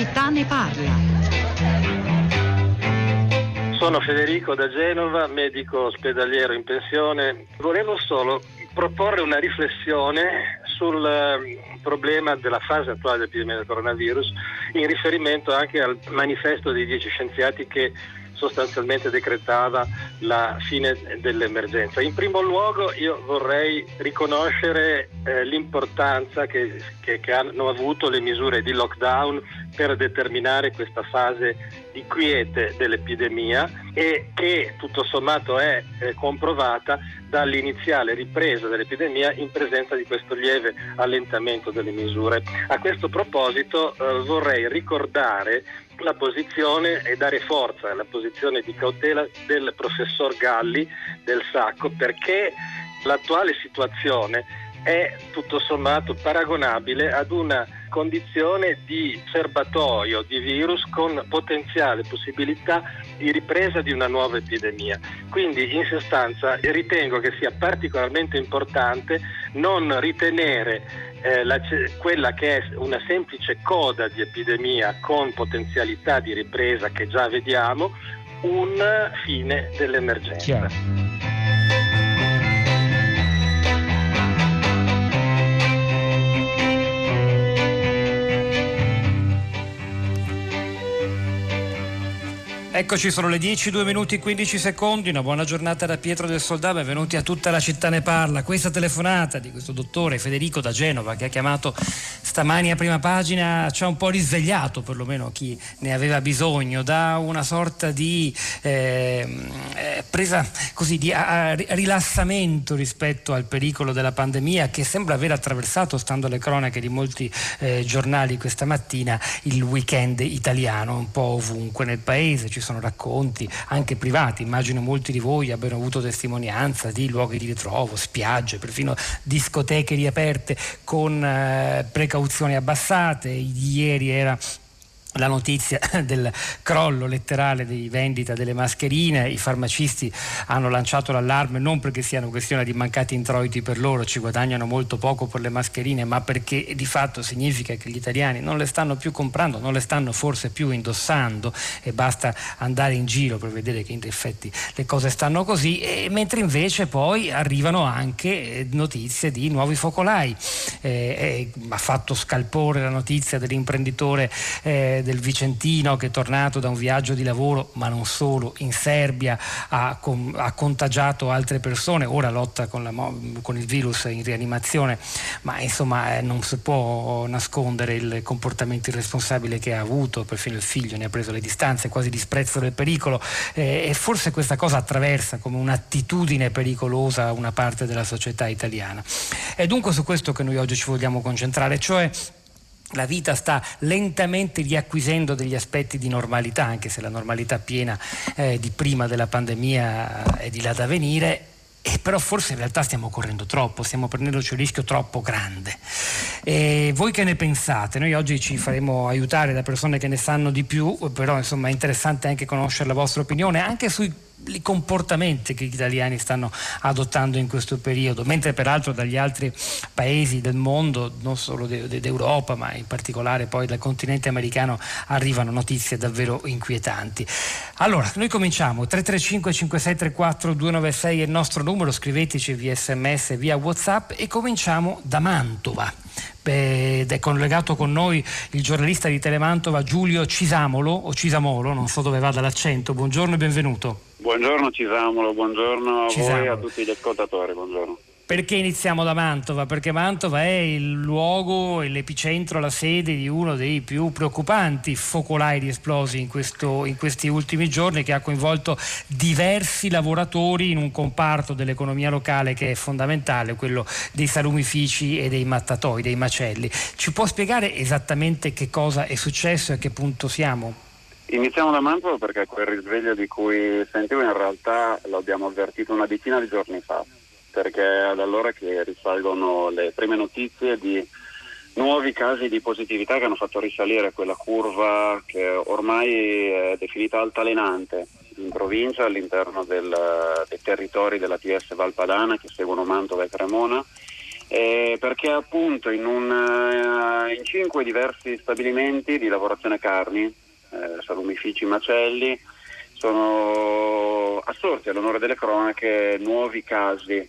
città ne parla. Sono Federico da Genova, medico ospedaliero in pensione. Volevo solo proporre una riflessione sul ehm, problema della fase attuale dell'epidemia del coronavirus in riferimento anche al manifesto dei dieci scienziati che sostanzialmente decretava la fine dell'emergenza. In primo luogo io vorrei riconoscere eh, l'importanza che, che, che, hanno avuto le misure di lockdown per determinare questa fase di quiete dell'epidemia e che tutto sommato è eh, comprovata dall'iniziale ripresa dell'epidemia in presenza di questo lieve allentamento delle misure. A questo proposito eh, vorrei ricordare la posizione e dare forza alla posizione di cautela del professor Galli del Sacco perché l'attuale situazione è tutto sommato paragonabile ad una condizione di serbatoio di virus con potenziale possibilità di ripresa di una nuova epidemia. Quindi in sostanza ritengo che sia particolarmente importante non ritenere eh, la, quella che è una semplice coda di epidemia con potenzialità di ripresa che già vediamo, un fine dell'emergenza. Chiaro. Eccoci, sono le 10, 2 minuti e 15 secondi. Una buona giornata da Pietro del Soldà. Benvenuti a tutta la città ne parla. Questa telefonata di questo dottore Federico da Genova che ha chiamato stamani a prima pagina ci ha un po' risvegliato, perlomeno chi ne aveva bisogno, da una sorta di ehm, eh, presa così di a, a, rilassamento rispetto al pericolo della pandemia che sembra aver attraversato, stando alle cronache di molti eh, giornali questa mattina, il weekend italiano, un po' ovunque nel paese. Ci sono racconti anche privati, immagino molti di voi abbiano avuto testimonianza di luoghi di ritrovo, spiagge, perfino discoteche riaperte con eh, precauzioni abbassate. Ieri era la notizia del crollo letterale di vendita delle mascherine, i farmacisti hanno lanciato l'allarme non perché sia una questione di mancati introiti per loro, ci guadagnano molto poco per le mascherine, ma perché di fatto significa che gli italiani non le stanno più comprando, non le stanno forse più indossando. E basta andare in giro per vedere che in effetti le cose stanno così, e, mentre invece poi arrivano anche eh, notizie di nuovi focolai. Eh, eh, ha fatto scalpore la notizia dell'imprenditore eh, del Vicentino che è tornato da un viaggio di lavoro, ma non solo, in Serbia, ha, con, ha contagiato altre persone, ora lotta con, la, con, il virus in rianimazione, ma insomma eh, non si può nascondere il comportamento irresponsabile che ha avuto, perfino il figlio ne ha preso le distanze, quasi disprezzo del pericolo eh, e forse questa cosa attraversa come un'attitudine pericolosa una parte della società italiana. È dunque su questo che noi oggi ci vogliamo concentrare, cioè la vita sta lentamente riacquisendo degli aspetti di normalità, anche se la normalità piena eh, di prima della pandemia è di là da venire. E però forse in realtà stiamo correndo troppo, stiamo prendendoci un rischio troppo grande. E voi che ne pensate? Noi oggi ci faremo aiutare da persone che ne sanno di più, però insomma è interessante anche conoscere la vostra opinione anche sui i comportamenti che gli italiani stanno adottando in questo periodo, mentre peraltro dagli altri paesi del mondo, non solo de- de- d'Europa, ma in particolare poi dal continente americano, arrivano notizie davvero inquietanti. Allora, noi cominciamo, 335 5634 296 è il nostro numero, scriveteci via sms, via whatsapp e cominciamo da Mantova ed è collegato con noi il giornalista di Telemantova Giulio Cisamolo o Cisamolo, non so dove vada l'accento. Buongiorno e benvenuto. Buongiorno Cisamolo, buongiorno a Cisamolo. voi e a tutti gli ascoltatori, buongiorno. Perché iniziamo da Mantova? Perché Mantova è il luogo l'epicentro, la sede di uno dei più preoccupanti focolai di esplosi in, questo, in, questi ultimi giorni che ha coinvolto diversi lavoratori in un comparto dell'economia locale che è fondamentale, quello dei salumifici e dei mattatoi, dei macelli. Ci può spiegare esattamente che cosa è successo e a che punto siamo? Iniziamo da Mantova perché quel risveglio di cui sentivo in realtà l'abbiamo avvertito una decina di giorni fa perché è ad allora che risalgono le prime notizie di nuovi casi di positività che hanno fatto risalire quella curva che ormai è definita altalenante in provincia all'interno del, dei territori della TS Valpadana che seguono Mantova e Cremona eh, perché appunto in, un, uh, in, cinque diversi stabilimenti di lavorazione carni, eh, salumifici, macelli, sono assorti all'onore delle cronache nuovi casi,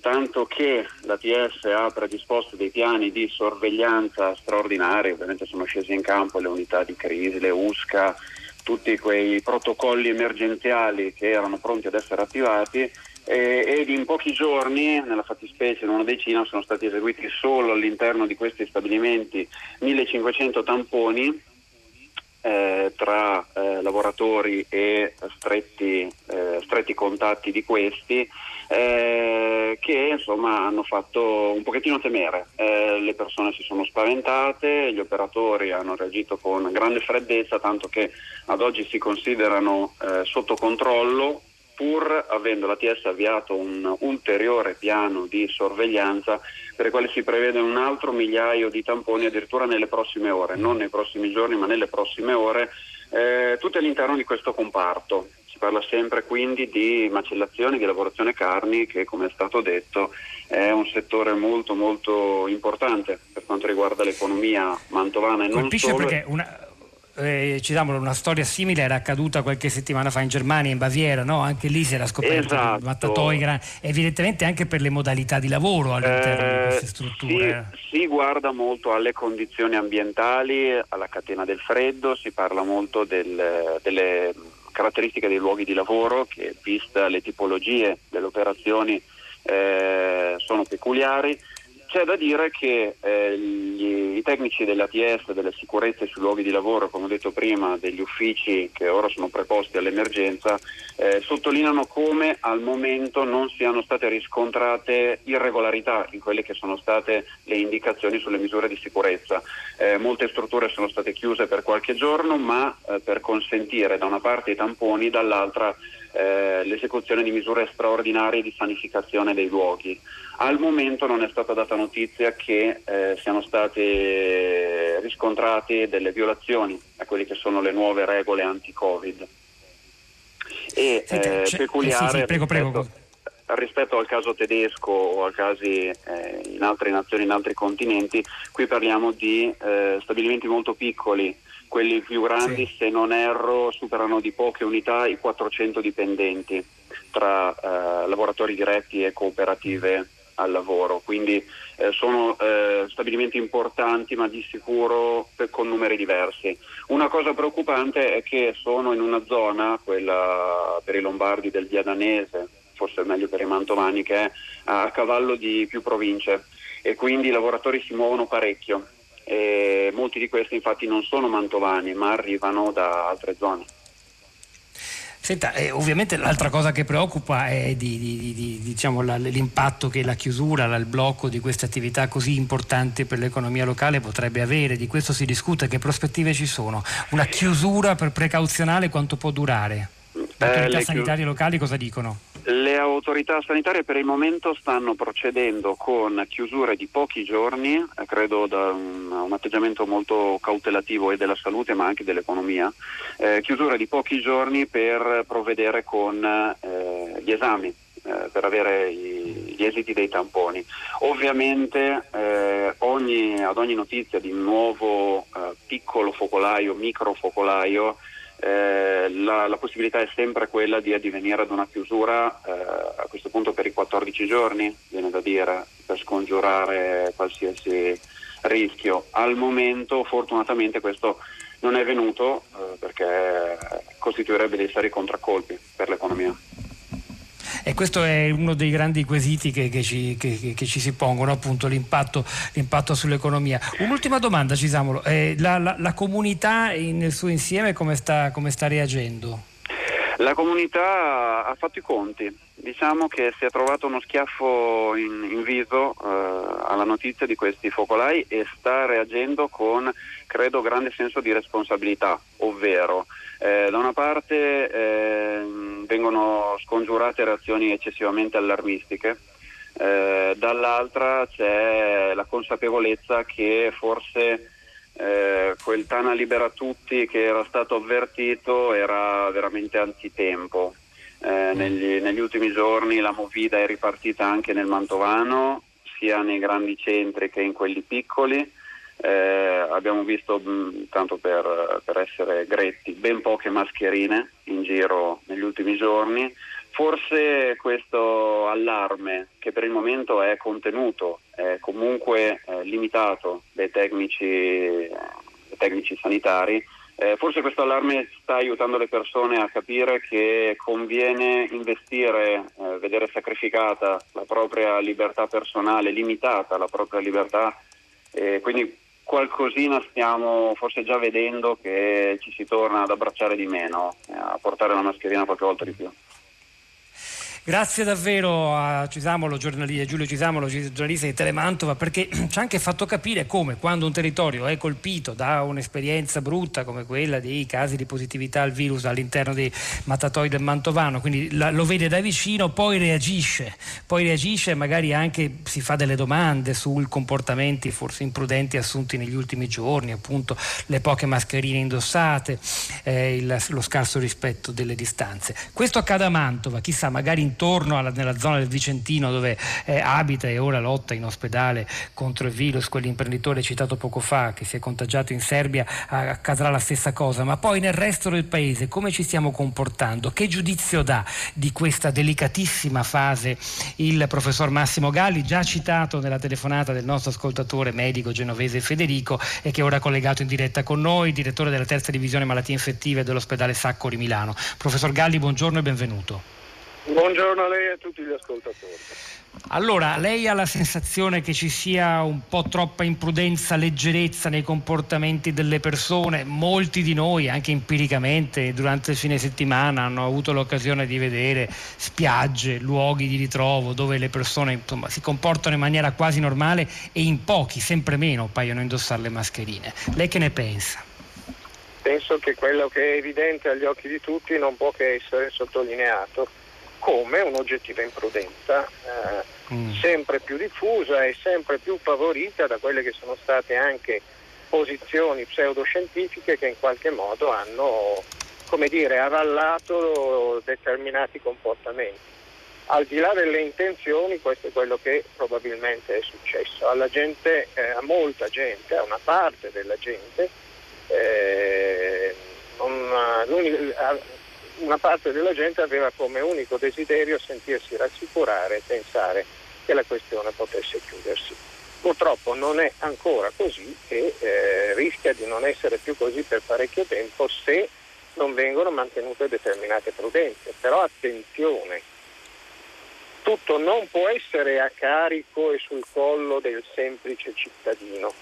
tanto che l'ATS ha predisposto dei piani di sorveglianza straordinari, ovviamente sono scesi in campo le unità di crisi, le USCA, tutti quei protocolli emergenziali che erano pronti ad essere attivati eh, ed in pochi giorni, nella fattispecie in una decina, sono stati eseguiti solo all'interno di questi stabilimenti 1500 tamponi eh, tra eh, lavoratori e stretti, eh, stretti, contatti di questi eh, che insomma hanno fatto un pochettino temere. Eh, le persone si sono spaventate, gli operatori hanno reagito con grande freddezza, tanto che ad oggi si considerano sotto controllo pur avendo l'ATS avviato un ulteriore piano di sorveglianza per il quale si prevede un altro migliaio di tamponi addirittura nelle prossime ore, non nei prossimi giorni ma nelle prossime ore, eh, tutti all'interno di questo comparto. Si parla sempre quindi di macellazione, di lavorazione carni che come è stato detto è un settore molto molto importante per quanto riguarda l'economia mantovana e non Colpisce solo. perché una eh, diciamo, una storia simile era accaduta qualche settimana fa in Germania, in Baviera, no? anche lì si era scoperto esatto. mattatoi evidentemente anche per le modalità di lavoro all'interno eh, di queste strutture. Si, si, guarda molto alle condizioni ambientali, alla catena del freddo, si parla molto del, delle caratteristiche dei luoghi di lavoro che, vista le tipologie delle operazioni, eh, sono peculiari c'è da dire che eh, gli, i tecnici dell'ATS, delle sicurezze sui luoghi di lavoro, come ho detto prima, degli uffici che ora sono preposti all'emergenza, eh, sottolineano come al momento non siano state riscontrate irregolarità in quelle che sono state le indicazioni sulle misure di sicurezza. Eh, molte strutture sono state chiuse per qualche giorno, ma eh, per consentire da una parte i tamponi, dall'altra eh, l'esecuzione di misure straordinarie di sanificazione dei luoghi. Al momento non è stata data notizia che eh, siano state riscontrate delle violazioni a quelle che sono le nuove regole anti-Covid. E sì, eh, peculiare sì, sì, prego, rispetto, prego. rispetto, al caso tedesco o a casi eh, in altre nazioni, in altri continenti, qui parliamo di eh, stabilimenti molto piccoli quelli più grandi, sì. se non erro, superano di poche unità i 400 dipendenti tra eh, lavoratori diretti e cooperative al lavoro, quindi eh, sono eh, stabilimenti importanti ma di sicuro per, con numeri diversi. Una cosa preoccupante è che sono in una zona, quella per i lombardi del Diadanese, forse meglio per i mantovani, che è a cavallo di più province e quindi i lavoratori si muovono parecchio e molti di questi infatti non sono mantovani ma arrivano da altre zone. Senta, eh, ovviamente l'altra cosa che preoccupa è di, di, di, diciamo, la, l'impatto che la chiusura, la, il blocco di queste attività così importanti per l'economia locale potrebbe avere. Di questo si discute, che prospettive ci sono? Una chiusura per precauzionale quanto può durare? Le eh, autorità eh, sanitarie locali cosa dicono? Le autorità sanitarie per il momento stanno procedendo con chiusure di pochi giorni, eh, credo da un, atteggiamento molto cautelativo e della salute ma anche dell'economia, eh, chiusure di pochi giorni per provvedere con eh, gli esami, eh, per avere i, gli esiti dei tamponi. Ovviamente eh, ogni, ad ogni notizia di nuovo eh, piccolo focolaio, micro focolaio, eh, la, la, possibilità è sempre quella di addivenire ad una chiusura eh, a questo punto per i 14 giorni, viene da dire, per scongiurare qualsiasi rischio. Al momento fortunatamente questo non è venuto eh, perché costituirebbe dei seri contraccolpi per l'economia. E questo è uno dei grandi quesiti che, che, ci, che, che ci, si pongono, appunto l'impatto, l'impatto sull'economia. Un'ultima domanda, Cisamolo. Eh, la, la, la, comunità nel suo insieme come sta, come sta reagendo? La comunità ha fatto i conti, diciamo che si è trovato uno schiaffo in, in viso eh, alla notizia di questi focolai e sta reagendo con, credo, grande senso di responsabilità, ovvero eh, da una parte eh, vengono scongiurate reazioni eccessivamente allarmistiche, eh, dall'altra c'è la consapevolezza che forse eh, quel Tana libera tutti che era stato avvertito era veramente antitempo. Eh, negli, negli ultimi giorni la movida è ripartita anche nel Mantovano, sia nei grandi centri che in quelli piccoli. Eh, abbiamo visto, tanto per, per, essere gretti, ben poche mascherine in giro negli ultimi giorni. Forse questo allarme, che per il momento è contenuto, è comunque eh, limitato dai tecnici, dai tecnici sanitari, eh, forse questo allarme sta aiutando le persone a capire che conviene investire, eh, vedere sacrificata la propria libertà personale, limitata la propria libertà, eh, quindi qualcosina stiamo forse già vedendo che ci si torna ad abbracciare di meno, eh, a portare la mascherina qualche volta di più. Grazie davvero a Cisamolo, Giulio Cisamolo, giornalista di Telemantova, perché ci ha anche fatto capire come quando un territorio è colpito da un'esperienza brutta come quella dei casi di positività al virus all'interno dei mattatoi del Mantovano, quindi la, lo vede da vicino, poi reagisce, poi reagisce e magari anche si fa delle domande sui comportamenti forse imprudenti assunti negli ultimi giorni, appunto le poche mascherine indossate, eh, il, lo scarso rispetto delle distanze. Questo accade a Mantova, chissà, magari in intorno alla, nella zona del Vicentino dove eh, abita e ora lotta in ospedale contro il virus, quell'imprenditore citato poco fa che si è contagiato in Serbia, accadrà la stessa cosa, ma poi nel resto del paese come ci stiamo comportando? Che giudizio dà di questa delicatissima fase il professor Massimo Galli, già citato nella telefonata del nostro ascoltatore medico genovese Federico e che è ora collegato in diretta con noi, direttore della terza divisione malattie infettive dell'ospedale Sacco di Milano. Professor Galli, buongiorno e benvenuto. Buongiorno a lei e a tutti gli ascoltatori. Allora, lei ha la sensazione che ci sia un po' troppa imprudenza, leggerezza nei comportamenti delle persone? Molti di noi, anche empiricamente, durante il fine settimana hanno avuto l'occasione di vedere spiagge, luoghi di ritrovo dove le persone insomma, si comportano in maniera quasi normale e in pochi, sempre meno, paiono indossare le mascherine. Lei che ne pensa? Penso che quello che è evidente agli occhi di tutti non può che essere sottolineato come un'oggettiva imprudenza eh, mm. sempre più diffusa e sempre più favorita da quelle che sono state anche posizioni pseudoscientifiche che in qualche modo hanno come dire, avallato determinati comportamenti. Al di là delle intenzioni, questo è quello che probabilmente è successo. Alla gente, eh, a molta gente, a una parte della gente, eh, non, una parte della gente aveva come unico desiderio sentirsi rassicurare e pensare che la questione potesse chiudersi. Purtroppo non è ancora così e eh, rischia di non essere più così per parecchio tempo se non vengono mantenute determinate prudenze. Però attenzione, tutto non può essere a carico e sul collo del semplice cittadino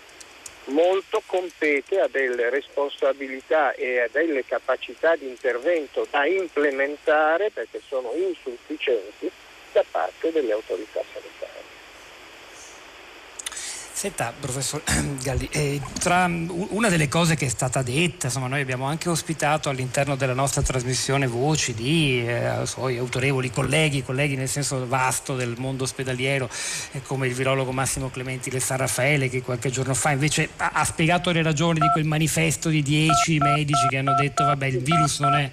molto compete a delle responsabilità e a delle capacità di intervento da implementare perché sono insufficienti da parte delle autorità sanitarie. Senta, professor Galli, eh, tra una delle cose che è stata detta, insomma, noi abbiamo anche ospitato all'interno della nostra trasmissione voci di eh, suoi autorevoli colleghi, colleghi nel senso vasto del mondo ospedaliero, eh, come il virologo Massimo Clementi del San Raffaele, che qualche giorno fa invece ha, ha spiegato le ragioni di quel manifesto di dieci medici che hanno detto vabbè il virus non è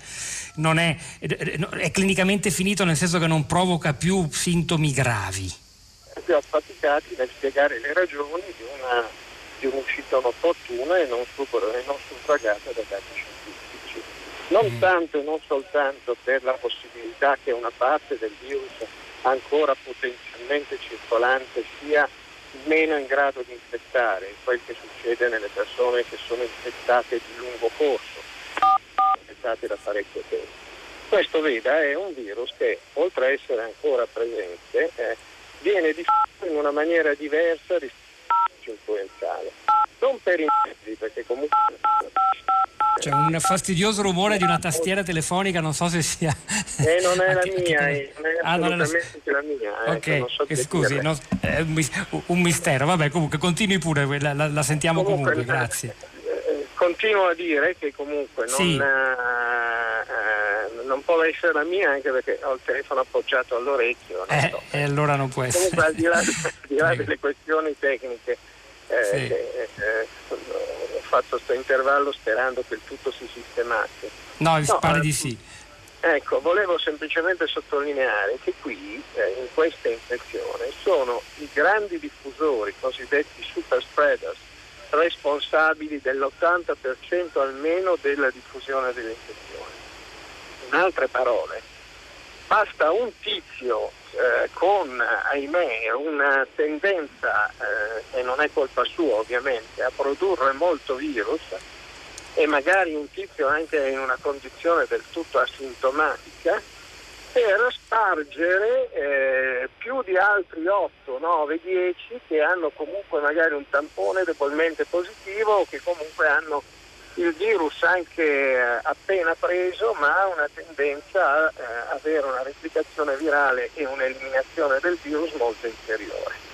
non è, è, clinicamente finito nel senso che non provoca più sintomi gravi più affaticati nel spiegare le ragioni di, una, di un'uscita inopportuna e non, e non suffragata da dati scientifici. Non mm. tanto e non soltanto per la possibilità che una parte del virus ancora potenzialmente circolante sia meno in grado di infettare, quel che succede nelle persone che sono infettate di lungo corso, infettate da parecchio tempo. Questo veda è un virus che oltre a essere ancora presente eh, viene diffuso in una maniera diversa rispetto all'influenzale. Non per i mezzi, perché comunque... C'è un fastidioso rumore di una tastiera telefonica, non so se sia... Eh, non è la mia, eh, non è ah, non è la... mia. Eh, ok, so eh, scusi, no, è un mistero. Vabbè, comunque continui pure, la, la, la sentiamo comunque, comunque grazie. Eh, continuo a dire che comunque non... Sì. Eh, non può essere la mia anche perché ho il telefono appoggiato all'orecchio. Eh, so. E allora non può essere. Comunque al di là, al di là delle questioni tecniche, eh, sì. eh, eh, ho fatto questo intervallo sperando che il tutto si sistemasse. No, no pare di sì. Ecco, volevo semplicemente sottolineare che qui, eh, in questa infezione, sono i grandi diffusori, cosiddetti super spreaders, responsabili dell'80% almeno della diffusione dell'infezione. In altre parole, basta un tizio eh, con, ahimè, una tendenza, eh, e non è colpa sua ovviamente, a produrre molto virus, e magari un tizio anche in una condizione del tutto asintomatica per spargere eh, più di altri 8, 9, 10 che hanno comunque magari un tampone debolmente positivo o che comunque hanno il virus anche eh, appena preso ma una tendenza a eh, avere una replicazione virale e un'eliminazione del virus molto inferiore.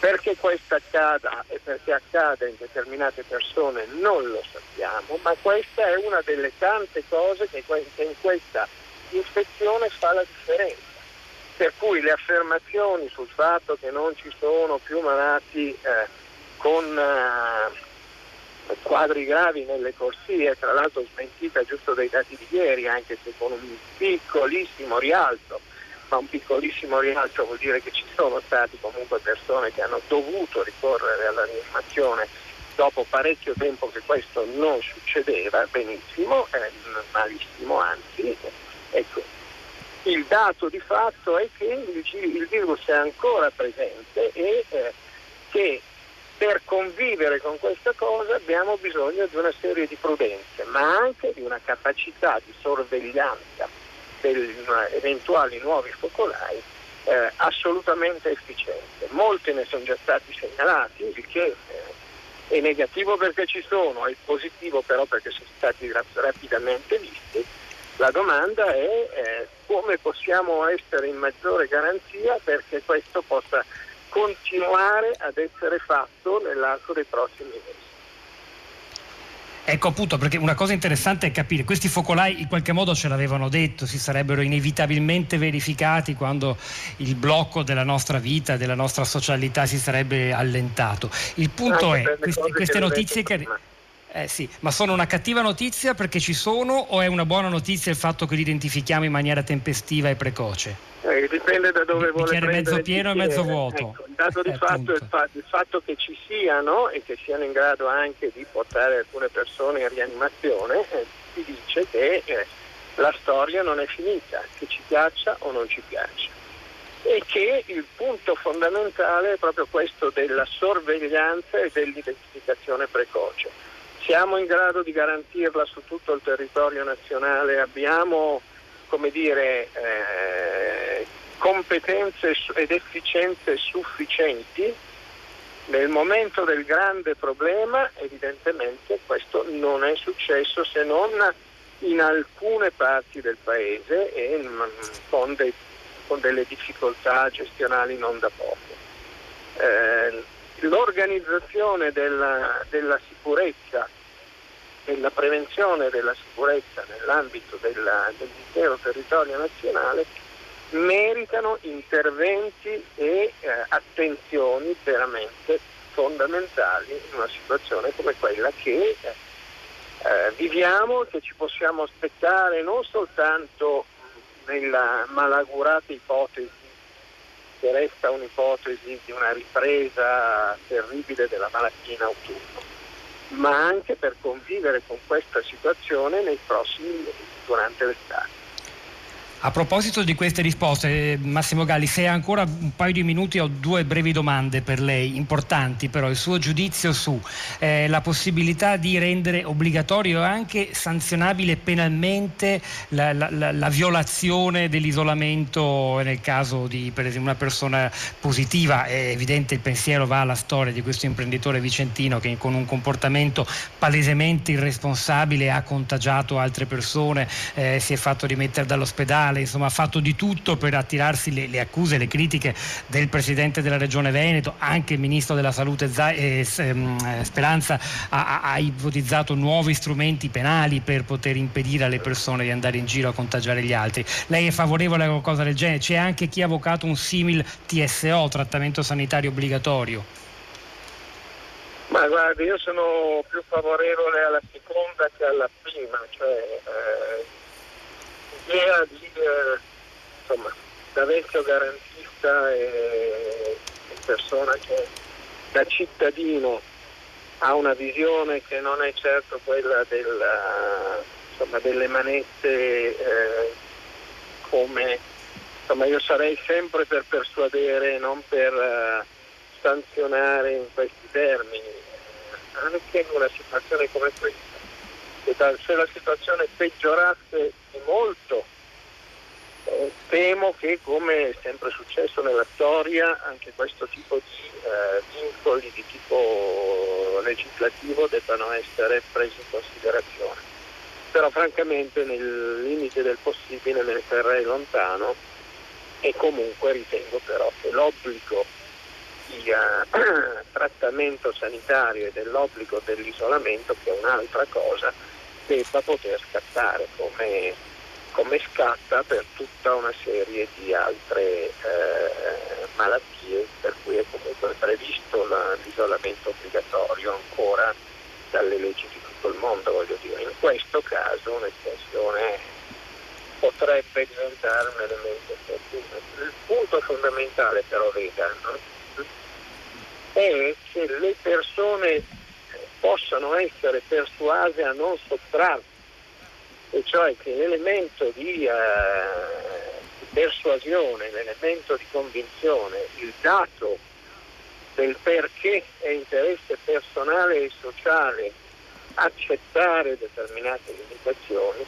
Perché questo accada e perché accade in determinate persone non lo sappiamo, ma questa è una delle tante cose che in questa infezione fa la differenza. Per cui le affermazioni sul fatto che non ci sono più malati eh, con eh, quadri gravi nelle corsie, tra l'altro smentita giusto dai dati di ieri, anche se con un piccolissimo rialzo ma un piccolissimo rialzo vuol dire che ci sono stati comunque persone che hanno dovuto ricorrere alla rianimazione dopo parecchio tempo che questo non succedeva benissimo, eh, malissimo anzi. Ecco, il dato di fatto è che il, virus è ancora presente e eh, che per convivere con questa cosa abbiamo bisogno di una serie di prudenze, ma anche di una capacità di sorveglianza degli eventuali nuovi focolai eh, assolutamente efficiente. Molti ne sono già stati segnalati, il che eh, è negativo perché ci sono, è positivo però perché sono stati rapidamente visti. La domanda è eh, come possiamo essere in maggiore garanzia perché questo possa continuare ad essere fatto nell'arco dei prossimi mesi. Ecco appunto perché una cosa interessante è capire, questi focolai in qualche modo ce l'avevano detto, si sarebbero inevitabilmente verificati quando il blocco della nostra vita, della nostra socialità si sarebbe allentato. Il punto Anche è, queste, queste notizie che... Eh sì, ma sono una cattiva notizia perché ci sono o è una buona notizia il fatto che li identifichiamo in maniera tempestiva e precoce? Eh, dipende da dove vuole prendere mezzo pieno e mezzo vuoto. Ecco, il dato di eh, fatto è il, fa- il, fatto che ci siano e che siano in grado anche di portare alcune persone in rianimazione, eh, si dice che eh, la storia non è finita, che ci piaccia o non ci piaccia. E che il punto fondamentale è proprio questo della sorveglianza e dell'identificazione precoce siamo in grado di garantirla su tutto il territorio nazionale, abbiamo come dire, eh, competenze ed efficienze sufficienti. Nel momento del grande problema evidentemente questo non è successo se non in alcune parti del paese e con, dei, con delle difficoltà gestionali non da poco. Eh, l'organizzazione della, della sicurezza della prevenzione della sicurezza nell'ambito della, dell'intero territorio nazionale meritano interventi e eh, attenzioni veramente fondamentali in una situazione come quella che eh, eh viviamo, che ci possiamo aspettare non soltanto nella malaugurata ipotesi che resta un'ipotesi di una ripresa terribile della malattia in autunno, ma anche per convivere con questa situazione nei prossimi mesi, durante l'estate. A proposito di queste risposte, Massimo Galli, se ha ancora un paio di minuti ho due brevi domande per lei, importanti però, il suo giudizio su eh, la possibilità di rendere obbligatorio e anche sanzionabile penalmente la, la, la, la, violazione dell'isolamento nel caso di per esempio una persona positiva, è evidente il pensiero va alla storia di questo imprenditore vicentino che con un comportamento palesemente irresponsabile ha contagiato altre persone, eh, si è fatto rimettere dall'ospedale Natale, insomma ha fatto di tutto per attirarsi le, le accuse, le critiche del Presidente della Regione Veneto, anche il Ministro della Salute Zai, eh, ehm, Speranza ha, ha, ipotizzato nuovi strumenti penali per poter impedire alle persone di andare in giro a contagiare gli altri. Lei è favorevole a qualcosa del genere? C'è anche chi ha avvocato un simil TSO, trattamento sanitario obbligatorio? Ma guardi, io sono più favorevole alla seconda che alla prima, cioè eh, l'idea di, eh, insomma, da vecchio garantista e persona che da cittadino ha una visione che non è certo quella della, insomma, delle manette eh, come insomma, io sarei sempre per persuadere, non per uh, sanzionare in questi termini, anche in una situazione come questa. Se la situazione peggiorasse di molto, eh, temo che come è sempre successo nella storia anche questo tipo di eh, vincoli di tipo legislativo debbano essere presi in considerazione. Però francamente nel limite del possibile me ne terrei lontano e comunque ritengo però che l'obbligo di uh, trattamento sanitario e dell'obbligo dell'isolamento, che è un'altra cosa, debba poter scattare come, come scatta per tutta una serie di altre eh, malattie per cui è comunque previsto l'isolamento obbligatorio ancora dalle leggi di tutto il mondo, voglio dire. In questo caso un'estensione potrebbe diventare un elemento opportuno. Il punto fondamentale però, veda, è che le persone possano essere persuase a non sottrarsi, e cioè che l'elemento di, uh, persuasione, l'elemento di convinzione, il dato del perché è interesse personale e sociale accettare determinate limitazioni,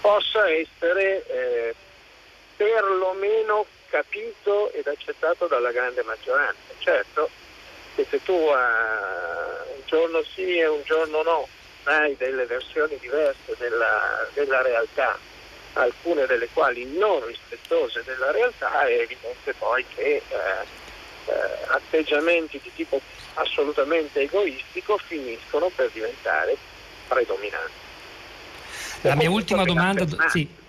possa essere eh, perlomeno capito ed accettato dalla grande maggioranza. Certo se tu uh, un giorno sì e un giorno no hai delle versioni diverse della, della realtà, alcune delle quali non rispettose della realtà, è evidente poi che eh, eh, atteggiamenti di tipo assolutamente egoistico finiscono per diventare predominanti. La mia ultima domanda... Sì.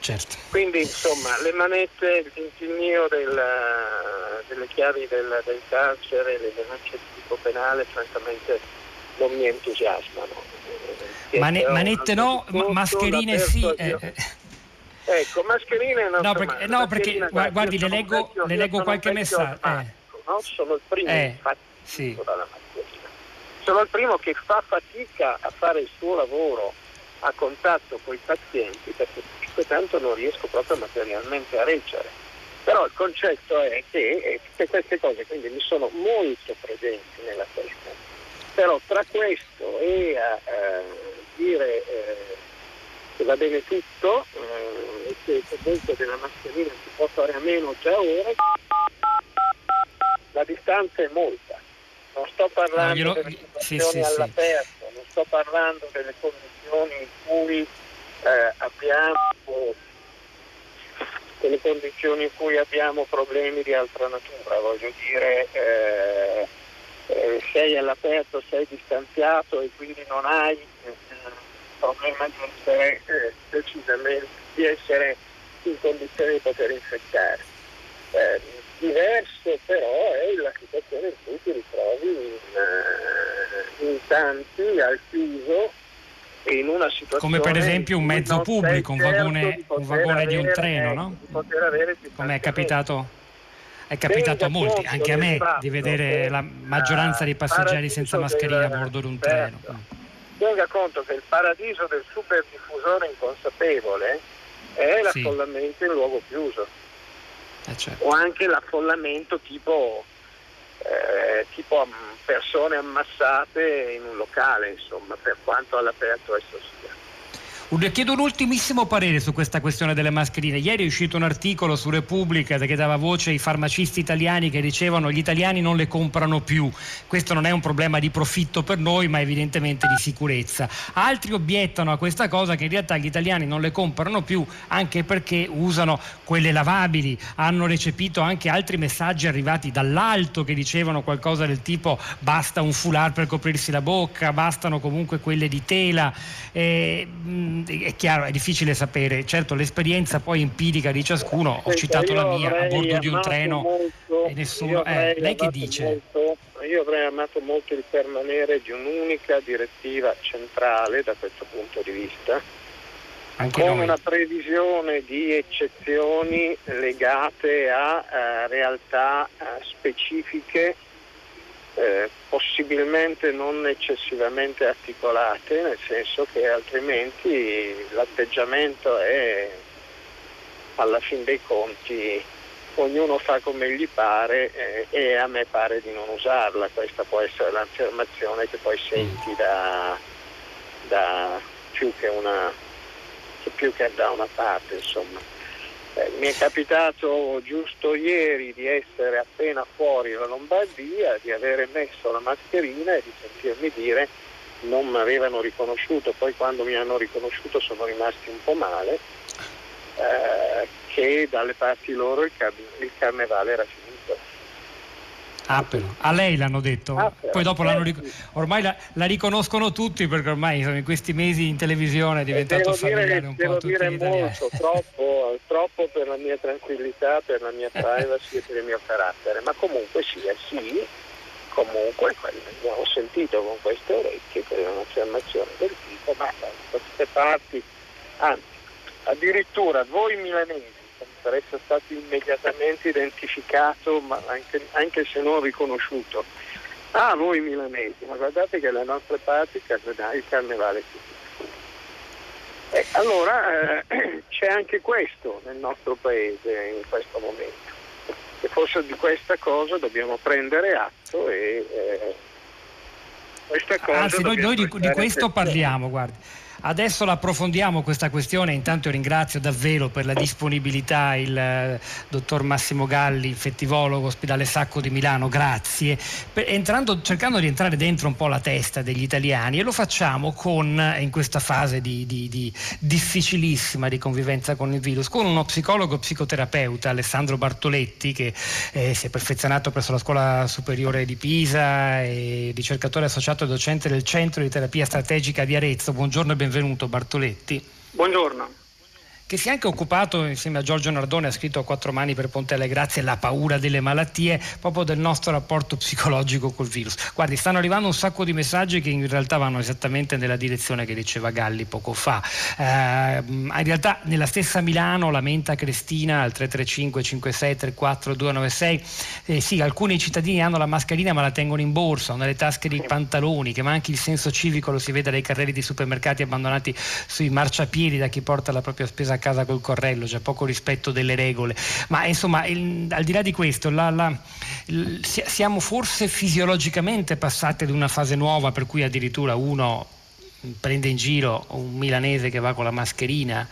Certo. Quindi insomma le manette, il tintinnio del, delle chiavi del, del carcere, le denunce di tipo penale francamente non mi entusiasmano. Mane, manette no, mascherine sì. Eh, eh. Ecco, mascherine no. No, perché, no, perché guardi, le leggo, vecchio, le leggo qualche messaggio. Eh. No? Sono il primo eh, sì. dalla mascherina. Sono il primo che fa fatica a fare il suo lavoro a contatto con i pazienti perché tanto non riesco proprio materialmente a reggere. Però il concetto è che eh, tutte queste cose quindi mi sono molto presenti nella testa. Però tra questo e a, a dire eh, che va bene tutto eh, che comunque della mascherina si può fare a meno già ora, la distanza è molta. Non sto parlando no, delle situazioni sì, sì, all'aperto, sì. Sto parlando delle condizioni in cui eh, abbiamo delle condizioni in cui abbiamo problemi di altra natura, voglio dire eh, eh, sei all'aperto, sei distanziato e quindi non hai il problema di essere eh, decisamente di essere in condizione di poter infettare. Eh, diverso però è la situazione in cui ti ritrovi in, eh, in tanti al chiuso in una situazione come per esempio un mezzo pubblico, un vagone, un vagone di un treno, no? Come è capitato è capitato a molti, anche a me, di vedere la maggioranza dei passeggeri senza mascherina a bordo di un treno. Tenga conto che il paradiso del super diffusore inconsapevole è l'affollamento sì. in luogo chiuso. Eh certo. O anche l'affollamento tipo eh, tipo persone ammassate in un locale, insomma, per quanto all'aperto esso sia. Chiedo un ultimissimo parere su questa questione delle mascherine. Ieri è uscito un articolo su Repubblica che dava voce ai farmacisti italiani che dicevano gli italiani non le comprano più. Questo non è un problema di profitto per noi, ma evidentemente di sicurezza. Altri obiettano a questa cosa che in realtà gli italiani non le comprano più anche perché usano quelle lavabili. Hanno recepito anche altri messaggi arrivati dall'alto che dicevano qualcosa del tipo basta un foulard per coprirsi la bocca, bastano comunque quelle di tela. Eh, è chiaro, è difficile sapere, certo l'esperienza poi empirica di ciascuno, ho citato la mia a bordo di un treno molto, e nessuno... Eh, lei che dice? Molto, io avrei amato molto il permanere di un'unica direttiva centrale da questo punto di vista, Anche con noi. una previsione di eccezioni legate a eh, realtà eh, specifiche, eh, possibilmente non eccessivamente articolate, nel senso che altrimenti l'atteggiamento è alla fin dei conti ognuno fa come gli pare eh, e a me pare di non usarla, questa può essere l'affermazione che poi senti da, da più, che una, più che da una parte. Insomma. Eh, mi è capitato giusto ieri di essere appena fuori la Lombardia, di avere messo la mascherina e di sentirmi dire non mi avevano riconosciuto, poi quando mi hanno riconosciuto sono rimasti un po' male. Eh, che dalle parti loro il, car- il carnevale era finito. Però. A lei l'hanno detto, però. poi dopo l'hanno ric- ormai la, la riconoscono tutti perché ormai insomma, in questi mesi in televisione è E diventato familiare un po' devo a tutti dire molto, troppo, troppo per la mia tranquillità, per la mia privacy e per il mio carattere, ma comunque sia sì, comunque abbiamo sentito con queste orecchie che è un'affermazione del tipo, ma da queste parti, anzi, addirittura voi milanesi essere stato immediatamente identificato, ma anche, anche se non riconosciuto. Ah, voi milanesi, ma guardate che alle nostre parti il carnevale, finito. Eh, allora eh, c'è anche questo nel nostro paese in questo momento. E forse di questa cosa dobbiamo prendere atto e eh, questa cosa Anzi, noi, noi di, di questo parliamo, guardi. Adesso l'approfondiamo questa questione, intanto io ringrazio davvero per la disponibilità il eh, dottor Massimo Galli, infettivologo, ospedale Sacco di Milano, grazie. Entrando- cercando di entrare dentro un po' la testa degli italiani e lo facciamo con, eh, in questa fase di, di- di difficilissima di convivenza con il virus, con uno psicologo psicoterapeuta, Alessandro Bartoletti, che eh, si è perfezionato presso la scuola superiore di Pisa e ricercatore associato e docente del centro di terapia strategica di Arezzo. Buongiorno e benvenuto Bartoletti. Buongiorno. Che si è anche occupato insieme a Giorgio Nardone, ha scritto a quattro mani per Ponte alle Grazie la paura delle malattie, proprio del nostro rapporto psicologico col virus. Guardi, stanno arrivando un sacco di messaggi che in realtà vanno esattamente nella direzione che diceva Galli poco fa. Eh, in realtà nella stessa Milano lamenta Cristina al 335 56 34 296 eh, sì, alcuni cittadini hanno la mascherina ma la tengono in borsa o nelle tasche dei pantaloni, che manchi il senso civico lo si vede dai carrelli di supermercati abbandonati sui marciapiedi da chi porta la propria spesa a casa col corrello, c'è poco rispetto delle regole. Ma insomma, il- al di là di questo, la- la- il- si- siamo forse fisiologicamente passati ad una fase nuova per cui addirittura uno prende in giro un milanese che va con la mascherina.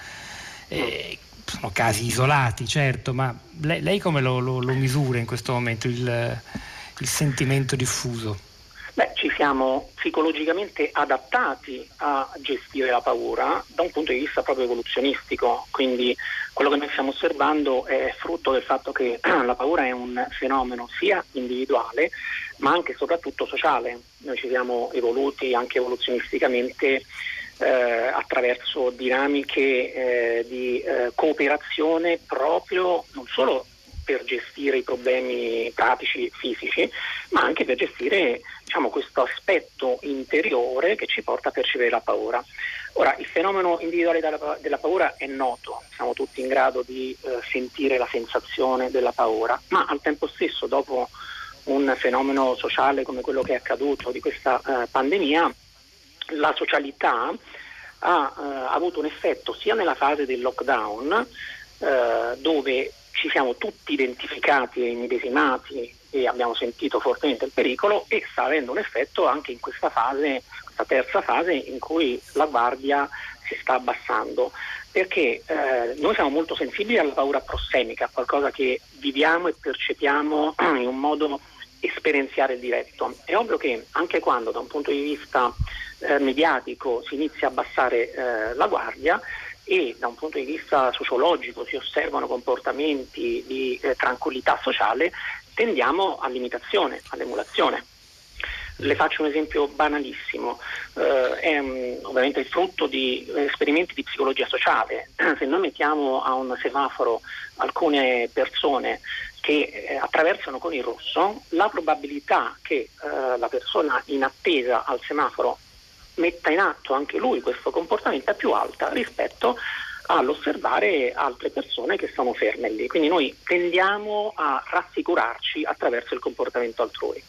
Eh, sono casi isolati, certo, ma lei, lei come lo, lo- lo misura in questo momento il, il sentimento diffuso? Ci siamo psicologicamente adattati a gestire la paura da un punto di vista proprio evoluzionistico, quindi quello che noi stiamo osservando è frutto del fatto che la paura è un fenomeno sia individuale ma anche e soprattutto sociale. Noi ci siamo evoluti anche evoluzionisticamente eh, attraverso dinamiche eh, di eh, cooperazione proprio non solo per gestire i problemi pratici fisici, ma anche per gestire diciamo, questo aspetto interiore che ci porta a percepire la paura. Ora, il fenomeno individuale della, paura è noto, siamo tutti in grado di eh, sentire la sensazione della paura, ma al tempo stesso, dopo un fenomeno sociale come quello che è accaduto di questa eh, pandemia, la socialità ha eh, avuto un effetto sia nella fase del lockdown, eh, dove ci siamo tutti identificati e immedesimati e abbiamo sentito fortemente il pericolo e sta avendo un effetto anche in questa fase, questa terza fase in cui la guardia si sta abbassando perché eh, noi siamo molto sensibili alla paura prossemica, qualcosa che viviamo e percepiamo in un modo esperienziale e diretto. È ovvio che anche quando da un punto di vista eh, mediatico si inizia a abbassare eh, la guardia, e da un punto di vista sociologico si osservano comportamenti di eh, tranquillità sociale, tendiamo all'imitazione, all'emulazione. Le faccio un esempio banalissimo, eh, è um, ovviamente il frutto di esperimenti di psicologia sociale. Se noi mettiamo a un semaforo alcune persone che eh, attraversano con il rosso, la probabilità che eh, la persona in attesa al semaforo metta in atto anche lui questo comportamento è più alta rispetto all'osservare altre persone che sono ferme lì. Quindi noi tendiamo a rassicurarci attraverso il comportamento altrui.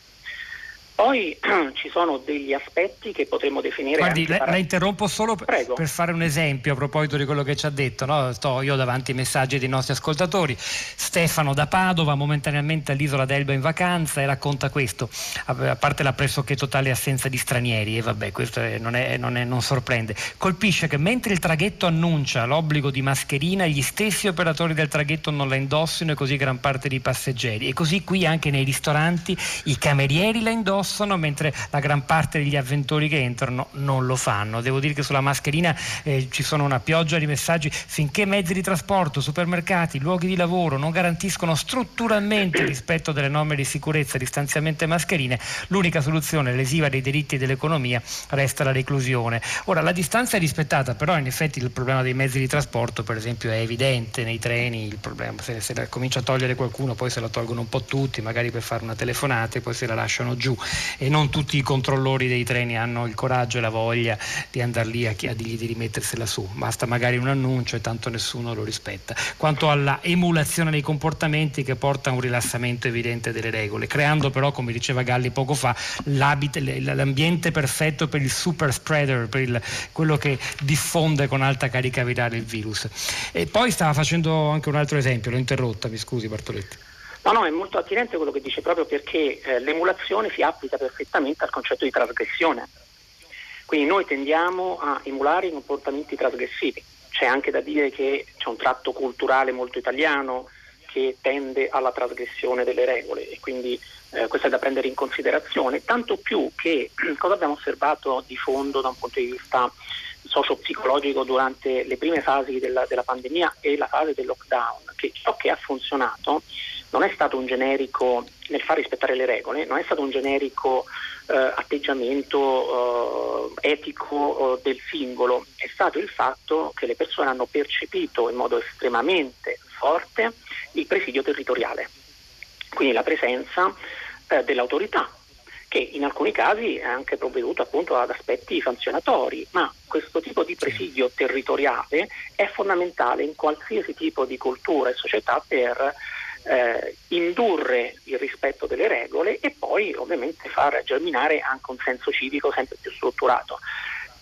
Poi ci sono degli aspetti che potremmo definire. Guardi, la, para... la, interrompo solo per, per, fare un esempio a proposito di quello che ci ha detto. No? Sto io davanti ai messaggi dei nostri ascoltatori. Stefano da Padova, momentaneamente all'isola d'Elba in vacanza, e racconta questo. A parte la pressoché totale assenza di stranieri, e vabbè, questo non, è, non, è, non sorprende. Colpisce che mentre il traghetto annuncia l'obbligo di mascherina, gli stessi operatori del traghetto non la indossino e così gran parte dei passeggeri. E così qui anche nei ristoranti i camerieri la indossano possono, mentre la gran parte degli avventori che entrano non lo fanno. Devo dire che sulla mascherina eh, ci sono una pioggia di messaggi finché mezzi di trasporto, supermercati, luoghi di lavoro non garantiscono strutturalmente il rispetto delle norme di sicurezza distanziamento e mascherine, l'unica soluzione lesiva dei diritti dell'economia resta la reclusione. Ora la distanza è rispettata, però in effetti il problema dei mezzi di trasporto, per esempio, è evidente nei treni, il problema se, se comincia a togliere qualcuno, poi se la tolgono un po' tutti, magari per fare una telefonata e poi se la lasciano giù e non tutti i controllori dei treni hanno il coraggio e la voglia di andare lì a, dirgli di rimettersela su, basta magari un annuncio e tanto nessuno lo rispetta. Quanto alla emulazione dei comportamenti che porta a un rilassamento evidente delle regole, creando però, come diceva Galli poco fa, l'ambiente perfetto per il super spreader, per il, quello che diffonde con alta carica virale il virus. E poi stava facendo anche un altro esempio, l'ho interrotta, mi scusi Bartoletti. No, no, è molto attinente quello che dice proprio perché eh, l'emulazione si applica perfettamente al concetto di trasgressione. Quindi noi tendiamo a emulare i comportamenti trasgressivi. C'è anche da dire che c'è un tratto culturale molto italiano che tende alla trasgressione delle regole e quindi eh, questo è da prendere in considerazione, tanto più che cosa abbiamo osservato di fondo da un punto di vista socio-psicologico durante le prime fasi della, della pandemia e la fase del lockdown, che ciò che ha funzionato non è stato un generico, nel far rispettare le regole, non è stato un generico eh, atteggiamento eh, etico eh, del singolo, è stato il fatto che le persone hanno percepito in modo estremamente forte il presidio territoriale, quindi la presenza eh, dell'autorità che in alcuni casi è anche provveduto appunto ad aspetti sanzionatori, ma questo tipo di presidio territoriale è fondamentale in qualsiasi tipo di cultura e società per eh, indurre il rispetto delle regole e poi ovviamente far germinare anche un senso civico sempre più strutturato.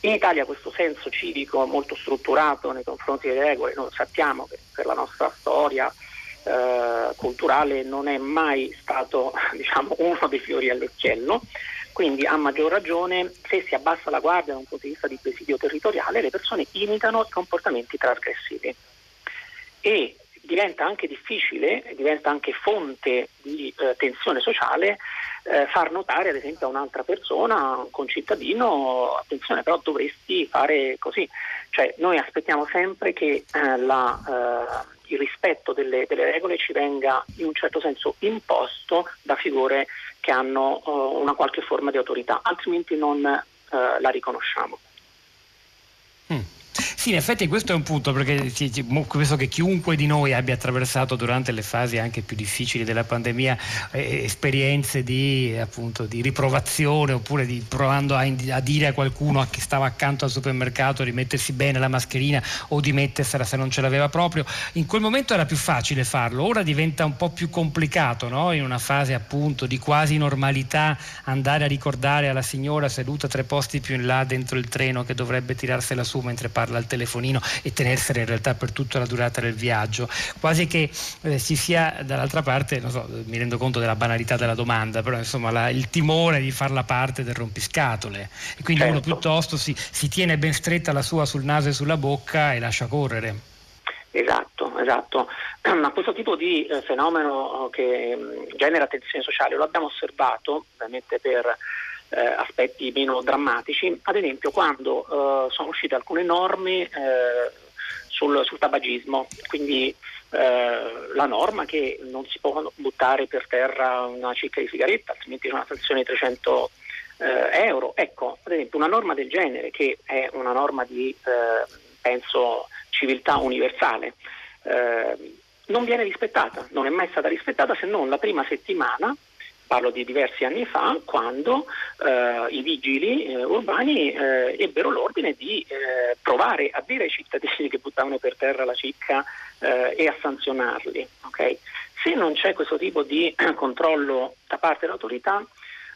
In Italia questo senso civico molto strutturato nei confronti delle regole, noi sappiamo che per la nostra storia eh, culturale non è mai stato diciamo, uno dei fiori all'occhiello, quindi a maggior ragione se si abbassa la guardia da un punto di vista di presidio territoriale le persone imitano comportamenti trasgressivi. E diventa anche difficile, diventa anche fonte di eh, tensione sociale eh, far notare ad esempio a un'altra persona, a un concittadino, attenzione però dovresti fare così. Cioè noi aspettiamo sempre che eh, la, eh, il rispetto delle, delle, regole ci venga in un certo senso imposto da figure che hanno uh, una qualche forma di autorità, altrimenti non uh, la riconosciamo. Sì, in effetti questo è un punto perché penso che chiunque di noi abbia attraversato durante le fasi anche più difficili della pandemia eh, esperienze di, appunto, di, riprovazione oppure di provando a, a, dire a qualcuno che stava accanto al supermercato di mettersi bene la mascherina o di mettersela se non ce l'aveva proprio. In quel momento era più facile farlo, ora diventa un po' più complicato, no? in una fase appunto di quasi normalità andare a ricordare alla signora seduta tre posti più in là dentro il treno che dovrebbe tirarsela su mentre parla al telefonino e tenersene in realtà per tutta la durata del viaggio, quasi che eh, ci sia dall'altra parte, so, mi rendo conto della banalità della domanda, però insomma la, il timore di farla parte del rompiscatole e quindi certo. uno piuttosto si, si tiene ben stretta la sua sul naso e sulla bocca e lascia correre. Esatto, esatto. Ma questo tipo di eh, fenomeno che mh, mm, genera tensione sociale lo abbiamo osservato ovviamente per eh, aspetti meno drammatici, ad esempio quando eh, sono uscite alcune norme eh, sul, sul, tabagismo, quindi eh, la norma che non si può buttare per terra una cicca di sigaretta, altrimenti c'è una sanzione di 300 eh, euro. Ecco, ad esempio una norma del genere che è una norma di, eh, penso, civiltà universale, non viene rispettata, non è mai stata rispettata se non la prima settimana parlo di diversi anni fa, quando eh, i vigili eh, urbani eh, ebbero l'ordine di eh, provare a dire ai cittadini che buttavano per terra la cicca eh, e a sanzionarli. Okay? Se non c'è questo tipo di controllo da parte dell'autorità,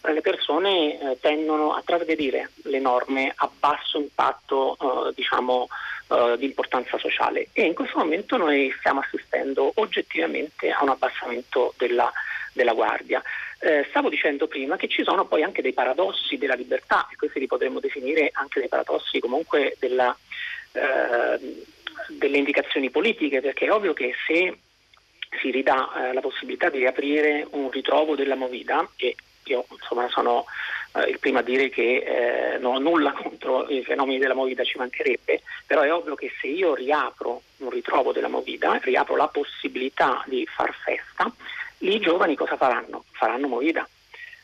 eh, le persone tendono a trasgredire le norme a basso impatto diciamo, di importanza sociale e in questo momento noi stiamo assistendo oggettivamente a un abbassamento della, della guardia. Eh, stavo dicendo prima che ci sono poi anche dei paradossi della libertà e questi li potremmo definire anche dei paradossi comunque della, eh, delle indicazioni politiche perché è ovvio che se si ridà eh, la possibilità di riaprire un ritrovo della Movida e io insomma, sono eh, il primo a dire che eh, non ho nulla contro i fenomeni della movida, ci mancherebbe, però è ovvio che se io riapro un ritrovo della movida, riapro la possibilità di far festa, lì i giovani cosa faranno? Faranno movida.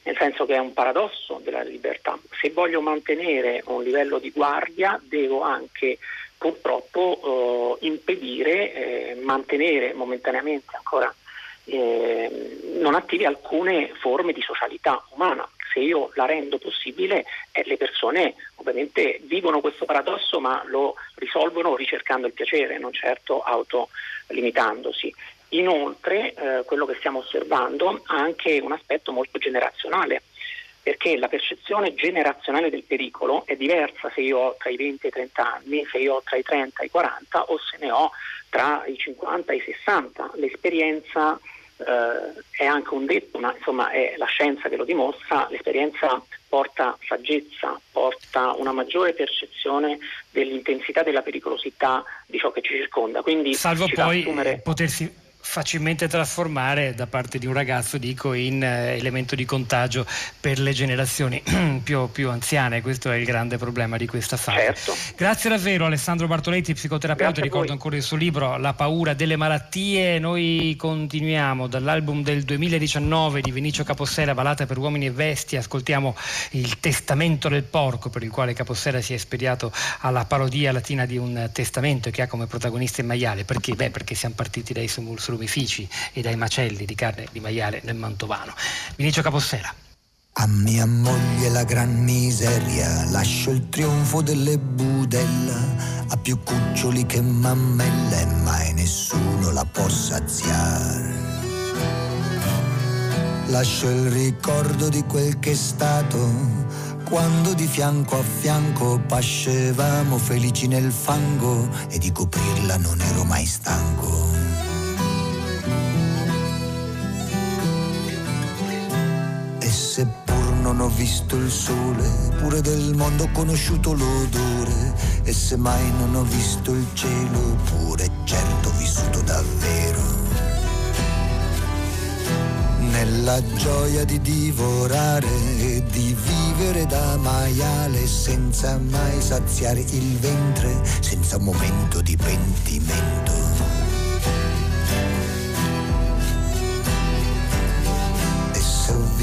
Nel senso che è un paradosso della libertà. Se voglio mantenere un livello di guardia, devo anche purtroppo eh, impedire, eh, mantenere momentaneamente ancora eh, non attivi alcune forme di socialità umana. Se io la rendo possibile, eh, le persone ovviamente vivono questo paradosso ma lo risolvono ricercando il piacere, non certo autolimitandosi. Inoltre eh, quello che stiamo osservando ha anche un aspetto molto generazionale perché la percezione generazionale del pericolo è diversa se io ho tra i 20 e i 30 anni, se io ho tra i 30 e i 40 o se ne ho tra i 50 e i 60. L'esperienza eh, è anche un detto, ma insomma è la scienza che lo dimostra, l'esperienza porta saggezza, porta una maggiore percezione dell'intensità della pericolosità di ciò che ci circonda. Quindi Salvo poi assumere... potersi facilmente trasformare da parte di un ragazzo, dico, in eh, elemento di contagio per le generazioni più, più, anziane. Questo è il grande problema di questa fase. Certo. Grazie davvero Alessandro Bartoletti, psicoterapeuta, ricordo ancora il suo libro La paura delle malattie. Noi continuiamo dall'album del 2019 di Vinicio Capossera, Ballata per uomini e vesti, ascoltiamo il testamento del porco per il quale Capossera si è ispirato alla parodia latina di un testamento che ha come protagonista il maiale. Perché? Beh, perché siamo partiti dai sumulsuri lumifici e dai macelli di carne di maiale nel Mantovano. Vinicio Capossera. A mia moglie la gran miseria, lascio il trionfo delle budella, ha più cuccioli che mammelle, mai nessuno la può saziare. Lascio il ricordo di quel che è stato, quando di fianco a fianco pascevamo felici nel fango e di coprirla non ero mai stanco. Seppur non ho visto il sole, pure del mondo ho conosciuto l'odore, e se mai non ho visto il cielo, pure certo ho vissuto davvero. Nella gioia di divorare e di vivere da maiale senza mai saziare il ventre, senza un momento di pentimento.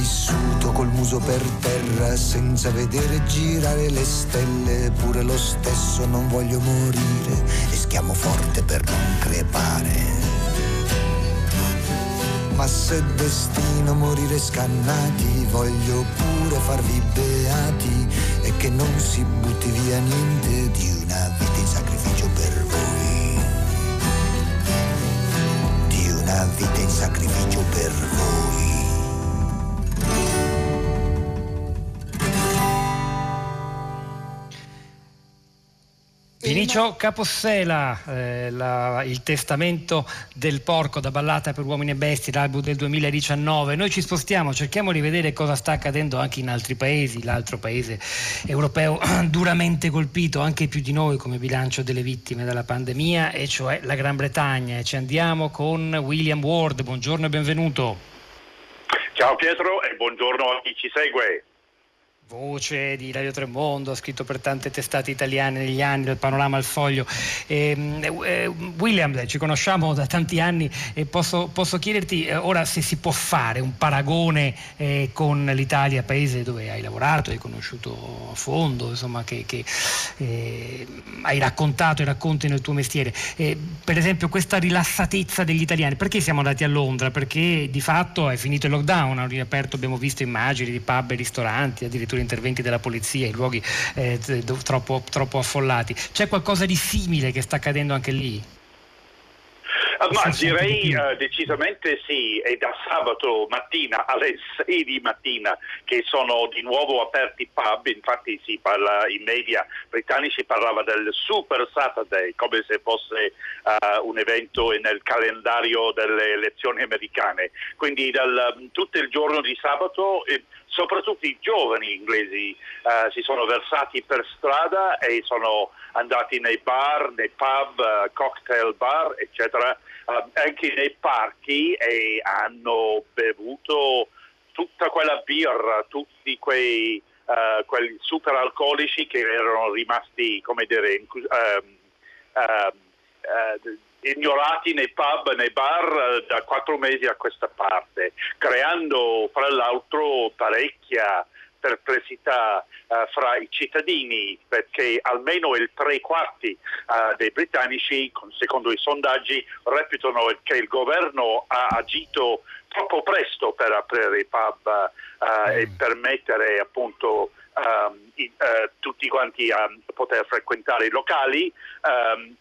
Vissuto col muso per terra senza vedere girare le stelle, pure lo stesso non voglio morire e schiamo forte per non crepare. Ma se destino morire scannati, voglio pure farvi beati e che non si butti via niente di una vita in sacrificio per voi. Di una vita in sacrificio per voi. Vinicio Capossela, eh, la, il testamento del porco da ballata per uomini e bestie, l'album del 2019. Noi ci spostiamo, cerchiamo di vedere cosa sta accadendo anche in altri paesi, l'altro paese europeo duramente colpito, anche più di noi come bilancio delle vittime della pandemia, e cioè la Gran Bretagna. E ci andiamo con William Ward. Buongiorno e benvenuto. Ciao Pietro e buongiorno a chi ci segue. Voce di Radio Tremondo, ha scritto per tante testate italiane negli anni, del Panorama al Foglio. Eh, eh, William, ci conosciamo da tanti anni e posso, posso chiederti eh, ora se si può fare un paragone eh, con l'Italia, paese dove hai lavorato, hai conosciuto a fondo, insomma, che, che eh, hai raccontato e racconti nel tuo mestiere. Eh, per esempio questa rilassatezza degli italiani, perché siamo andati a Londra? Perché di fatto è finito il lockdown, hanno riaperto, abbiamo visto immagini di pub e ristoranti, addirittura interventi della polizia in luoghi eh, troppo, troppo affollati. C'è qualcosa di simile che sta accadendo anche lì? Uh, ma direi uh, decisamente sì, è da sabato mattina alle 6 di mattina che sono di nuovo aperti pub, infatti si parla in media britannici parlava del Super Saturday come se fosse uh, un evento nel calendario delle elezioni americane, quindi dal, tutto il giorno di sabato eh, soprattutto i giovani inglesi uh, si sono versati per strada e sono andati nei bar, nei pub, uh, cocktail bar, eccetera, uh, anche nei parchi e hanno bevuto tutta quella birra, tutti quei quelli super alcolici che erano rimasti, come dire, um, ignorati nei pub, nei bar da quattro mesi a questa parte, creando fra l'altro parecchia perplessità uh, fra i cittadini perché almeno il tre quarti uh, dei britannici, secondo i sondaggi, reputano che il governo ha agito troppo presto per aprire i pub uh, mm. e permettere appunto um, i, tutti quanti a poter frequentare i locali. Um,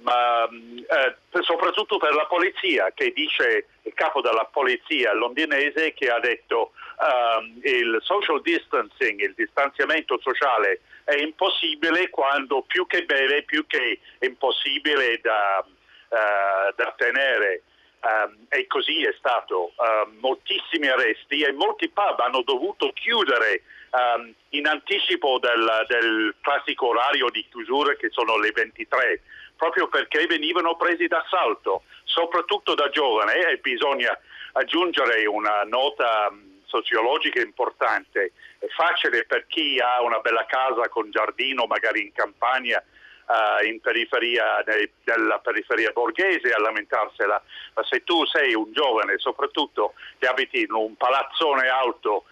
ma eh, soprattutto per la polizia che dice il capo della polizia londinese che ha detto um, il social distancing, il distanziamento sociale è impossibile quando più che beve più che impossibile da, uh, da tenere. Um, e così è stato. Uh, moltissimi arresti e molti pub hanno dovuto chiudere um, in anticipo del, del classico orario di chiusura che sono le 23 proprio perché venivano presi d'assalto, soprattutto da giovane e bisogna aggiungere una nota sociologica importante. È facile per chi ha una bella casa con giardino, magari in campagna, uh, in periferia, nella periferia borghese a lamentarsela, ma se tu sei un giovane, soprattutto che abiti in un palazzone alto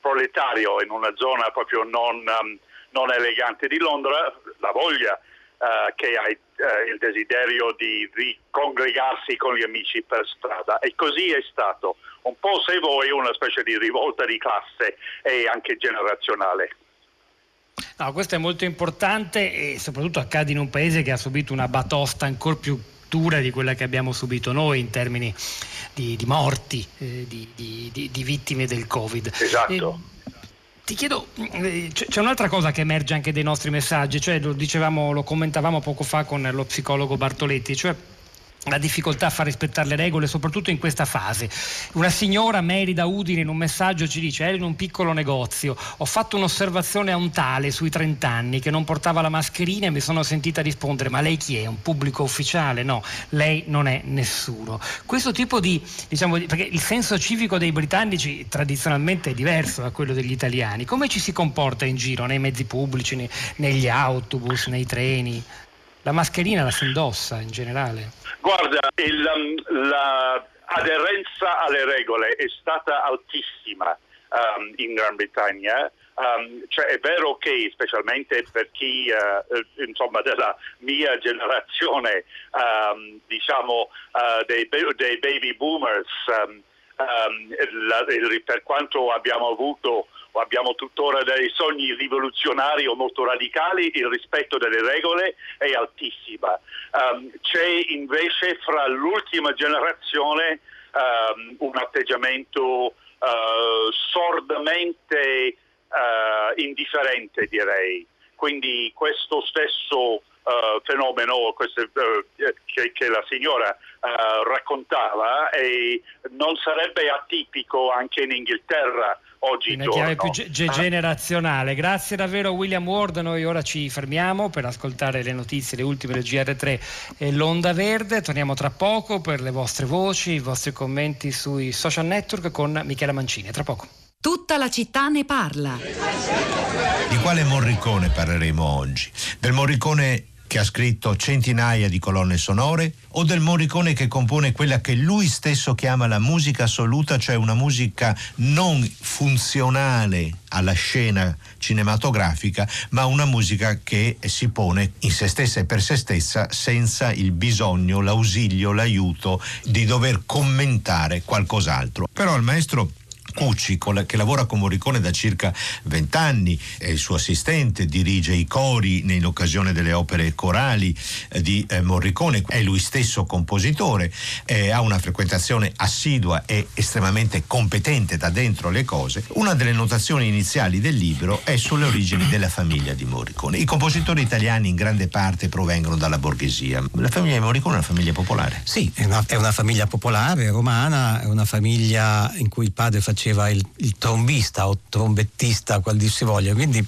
proletario in una zona proprio non, um, non elegante di Londra, la voglia uh, che hai uh, il desiderio di ricongregarsi con gli amici per strada e così è stato. Un po' se vuoi una specie di rivolta di classe e anche generazionale. No, questo è molto importante e soprattutto accade in un paese che ha subito una batosta ancora più dura di quella che abbiamo subito noi in termini di, di morti, eh, di, di, di, vittime del Covid. Esatto. E, ti chiedo, eh, c'è un'altra cosa che emerge anche dei nostri messaggi, cioè lo dicevamo, lo commentavamo poco fa con lo psicologo Bartoletti, cioè la difficoltà a far rispettare le regole, soprattutto in questa fase. Una signora Mary da Udine in un messaggio ci dice: Ero in un piccolo negozio, ho fatto un'osservazione a un tale sui 30 anni che non portava la mascherina e mi sono sentita rispondere: Ma lei chi è? Un pubblico ufficiale? No, lei non è nessuno. Questo tipo di, diciamo, perché il senso civico dei britannici tradizionalmente è diverso da quello degli italiani. Come ci si comporta in giro, nei mezzi pubblici, nei, negli autobus, nei treni? La mascherina la si indossa in generale? Guarda, il, um, l'aderenza alle regole è stata altissima um, in Gran Bretagna. Um, cioè è vero che specialmente per chi uh, insomma della mia generazione um, diciamo uh, dei, dei, baby boomers um, la, per quanto abbiamo avuto abbiamo tuttora dei sogni rivoluzionari o molto radicali, il rispetto delle regole è altissima. Um, c'è invece fra l'ultima generazione um, un atteggiamento uh, sordamente uh, indifferente, direi. Quindi questo stesso uh, fenomeno questo, che, che, la signora raccontava non sarebbe atipico anche in Inghilterra oggi Una chiave più ge- generazionale. Grazie davvero William Ward, noi ora ci fermiamo per ascoltare le notizie, le ultime del GR3 e l'Onda Verde. Torniamo tra poco per le vostre voci, i vostri commenti sui social network con Michela Mancini. Tra poco. Tutta la città ne parla. Di quale Morricone parleremo oggi? Del Morricone che ha scritto centinaia di colonne sonore o del Morricone che compone quella che lui stesso chiama la musica assoluta, cioè una musica non funzionale alla scena cinematografica, ma una musica che si pone in se stessa e per se stessa senza il bisogno, l'ausilio, l'aiuto di dover commentare qualcos'altro. Però il maestro Cucci, che lavora con Morricone da circa vent'anni, è il suo assistente, dirige i cori in occasione delle opere corali eh, di eh, Morricone, è lui stesso compositore, eh, ha una frequentazione assidua e estremamente competente da dentro le cose. Una delle notazioni iniziali del libro è sulle origini della famiglia di Morricone. I compositori italiani in grande parte provengono dalla borghesia. La famiglia di Morricone è una famiglia popolare. Sì, è una, è una famiglia popolare, romana, è una famiglia in cui il padre faceva faceva il, il trombista o trombettista, qual dir si voglia, quindi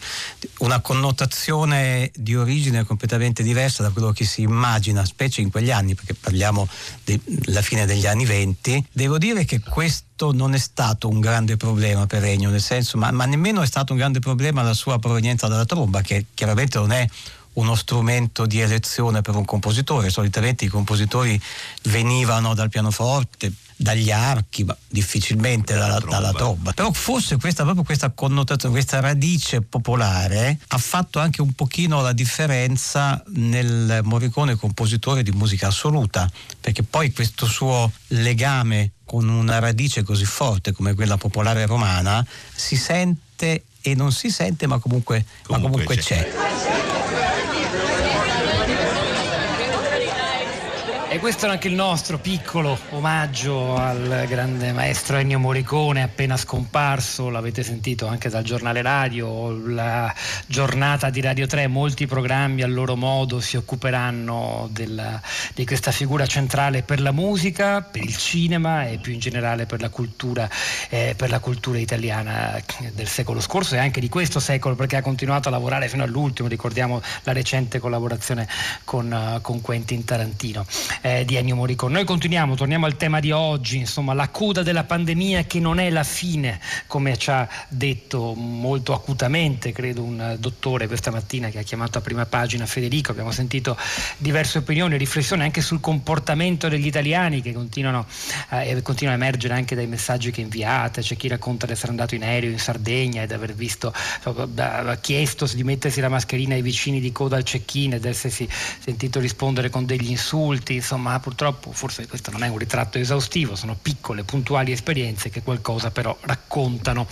una connotazione di origine completamente diversa da quello che si immagina, specie in quegli anni, perché parliamo della fine degli anni venti. Devo dire che questo non è stato un grande problema per Regno, nel senso, ma, ma nemmeno è stato un grande problema la sua provenienza dalla tromba, che chiaramente non è uno strumento di elezione per un compositore. Solitamente i compositori venivano dal pianoforte, dagli archi, ma difficilmente dalla, dalla tromba. Però forse questa, proprio questa connotazione, questa radice popolare ha fatto anche un pochino la differenza nel Morricone compositore di musica assoluta, perché poi questo suo legame con una radice così forte come quella popolare romana si sente e non si sente ma comunque, comunque, ma comunque c'è. c'è. E questo è anche il nostro piccolo omaggio al grande maestro Ennio Morricone appena scomparso, l'avete sentito anche dal giornale radio, la giornata di Radio 3, molti programmi a loro modo si occuperanno della, di questa figura centrale per la musica, per il cinema e più in generale per la cultura, eh, per la cultura italiana del secolo scorso e anche di questo secolo perché ha continuato a lavorare fino all'ultimo, ricordiamo la recente collaborazione con, uh, con Quentin Tarantino eh, di Ennio Morricone. Noi continuiamo, torniamo al tema di oggi, insomma la coda della pandemia che non è la fine, come ci ha detto molto acutamente, credo un dottore questa mattina che ha chiamato a prima pagina Federico, abbiamo sentito diverse opinioni, riflessioni anche sul comportamento degli italiani che continuano, eh, continuano a emergere anche dai messaggi che inviate, c'è chi racconta di essere andato in aereo in Sardegna ed aver visto, ha chiesto di mettersi la mascherina ai vicini di coda al check-in ed essersi sentito rispondere con degli insulti, insomma insomma purtroppo forse questo non è un ritratto esaustivo, sono piccole, puntuali esperienze che qualcosa però raccontano.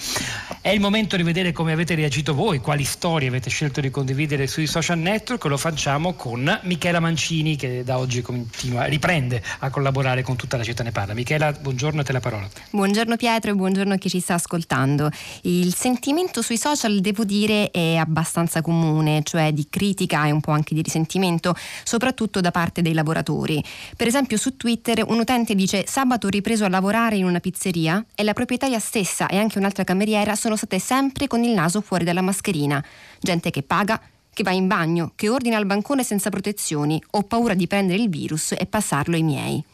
È il momento di vedere come avete reagito voi, quali storie avete scelto di condividere sui social network, lo facciamo con Michela Mancini che da oggi continua, riprende a collaborare con tutta la città ne parla. Michela, buongiorno a te la parola. Buongiorno Pietro e buongiorno a chi ci sta ascoltando. Il sentimento sui social, devo dire, è abbastanza comune, cioè di critica e un po' anche di risentimento, soprattutto da parte dei lavoratori. Per esempio su Twitter un utente dice sabato ho ripreso a lavorare in una pizzeria e la proprietaria stessa e anche un'altra cameriera sono state sempre con il naso fuori dalla mascherina. Gente che paga, che va in bagno, che ordina al bancone senza protezioni, ho paura di prendere il virus e passarlo ai miei.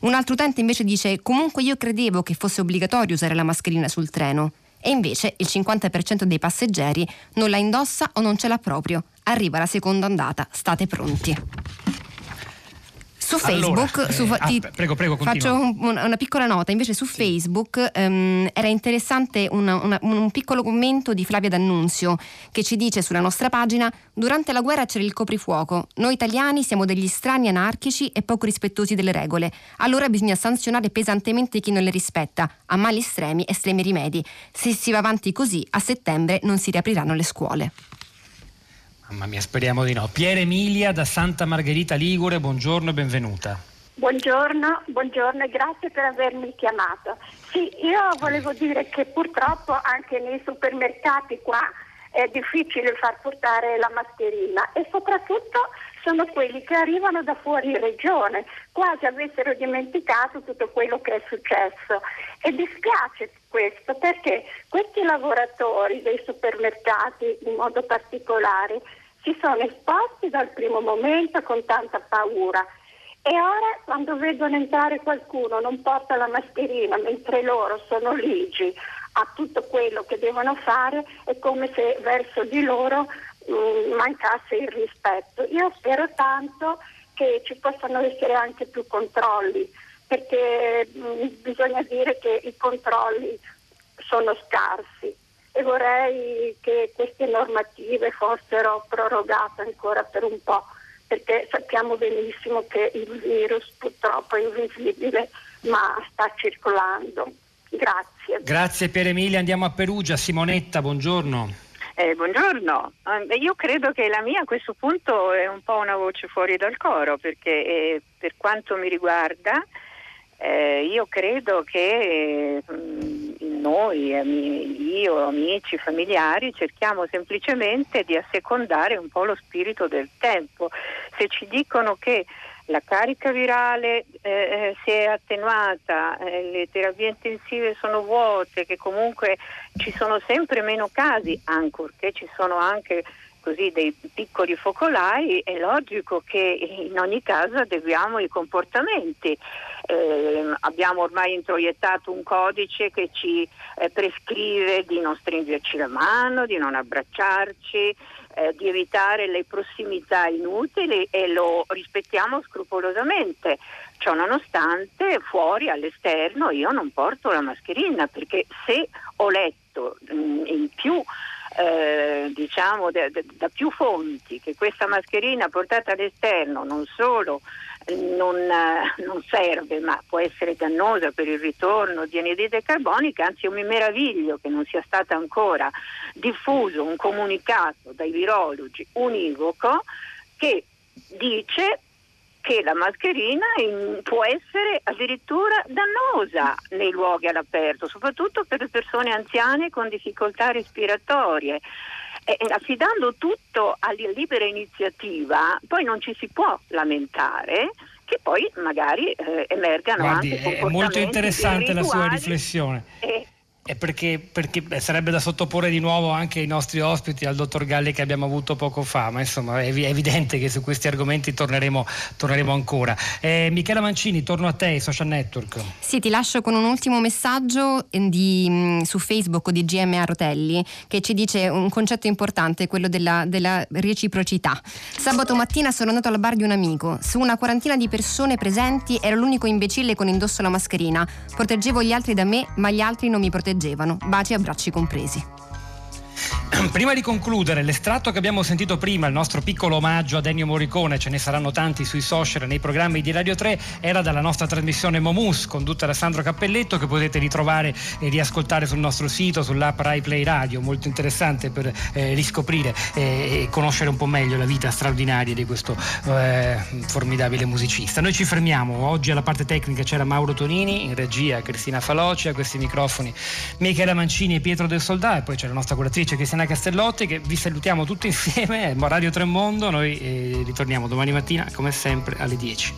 Un altro utente invece dice comunque io credevo che fosse obbligatorio usare la mascherina sul treno e invece il 50% dei passeggeri non la indossa o non ce l'ha proprio. Arriva la seconda ondata, state pronti. Su Facebook, allora, su, eh, ti, prego, prego, faccio un, una piccola nota, invece su sì. Facebook um, era interessante una, una, un piccolo commento di Flavia D'Annunzio che ci dice sulla nostra pagina durante la guerra c'era il coprifuoco, noi italiani siamo degli strani anarchici e poco rispettosi delle regole, allora bisogna sanzionare pesantemente chi non le rispetta, a mali estremi estremi rimedi, se si va avanti così a settembre non si riapriranno le scuole. Mamma mia, speriamo di no. Pier Emilia da Santa Margherita Ligure, buongiorno e benvenuta. Buongiorno, buongiorno e grazie per avermi chiamato. Sì, io volevo dire che purtroppo anche nei supermercati qua è difficile far portare la mascherina e soprattutto sono quelli che arrivano da fuori regione, quasi avessero dimenticato tutto quello che è successo. E dispiace questo perché questi lavoratori dei supermercati in modo particolare si sono esposti dal primo momento con tanta paura e ora quando vedono entrare qualcuno non porta la mascherina mentre loro sono ligi a tutto quello che devono fare, è come se verso di loro mh, mm, mancasse il rispetto. Io spero tanto che ci possano essere anche più controlli, perché mh, mm, bisogna dire che i controlli sono scarsi e vorrei che queste normative fossero prorogate ancora per un po', perché sappiamo benissimo che il virus purtroppo è invisibile ma sta circolando. Grazie. Grazie Pier Emilia, andiamo a Perugia. Simonetta, buongiorno. Eh, buongiorno, eh, io credo che la mia a questo punto è un po' una voce fuori dal coro perché eh, per quanto mi riguarda eh, io credo che eh, noi, io, amici, familiari, cerchiamo semplicemente di assecondare un po' lo spirito del tempo. Se ci dicono che la carica virale eh, eh, si è attenuata, eh, le terapie intensive sono vuote, che comunque ci sono sempre meno casi, ancorché ci sono anche così dei piccoli focolai, è logico che in ogni caso adeguiamo i comportamenti. Eh, abbiamo ormai introiettato un codice che ci eh, prescrive di non stringerci la mano, di non abbracciarci, eh, di evitare le prossimità inutili e lo rispettiamo scrupolosamente. Ciò nonostante, fuori all'esterno io non porto la mascherina perché se ho letto mh, mm, in più eh, diciamo da, da, più fonti che questa mascherina portata all'esterno non solo non, eh, non, serve ma può essere dannosa per il ritorno di anidride carbonica, anzi io mi meraviglio che non sia stato ancora diffuso un comunicato dai virologi univoco che dice che la mascherina in, può essere addirittura dannosa nei luoghi all'aperto, soprattutto per le persone anziane con difficoltà respiratorie. E, affidando tutto alla libera iniziativa, poi non ci si può lamentare che poi magari eh, emergano Guardi, anche È molto interessante la sua riflessione. E, è perché, perché, sarebbe da sottoporre di nuovo anche i nostri ospiti al dottor Galli che abbiamo avuto poco fa, ma insomma è evidente che su questi argomenti torneremo, torneremo ancora. Eh, Michela Mancini, torno a te, social network. Sì, ti lascio con un ultimo messaggio eh, di, mm, su Facebook di GMA Rotelli che ci dice un concetto importante, quello della, della reciprocità. Sabato mattina sono andato al bar di un amico, su una quarantina di persone presenti ero l'unico imbecille con indosso la mascherina, proteggevo gli altri da me, ma gli altri non mi proteggevano proteggevano, baci e abbracci compresi. Prima di concludere, l'estratto che abbiamo sentito prima, il nostro piccolo omaggio a Ennio Morricone, ce ne saranno tanti sui social e nei programmi di Radio 3, era dalla nostra trasmissione Momus, condotta da Sandro Cappelletto, che potete ritrovare e riascoltare sul nostro sito, sull'app Rai Play Radio, molto interessante per eh, riscoprire eh, e conoscere un po' meglio la vita straordinaria di questo eh, formidabile musicista. Noi ci fermiamo, oggi alla parte tecnica c'era Mauro Tonini, in regia Cristina Faloci, a questi microfoni Michela Mancini e Pietro del Soldà e poi c'è la nostra curatrice Cristiana Castellotti che vi salutiamo tutti insieme, Radio Tremondo, noi eh, ritorniamo domani mattina come sempre alle 10.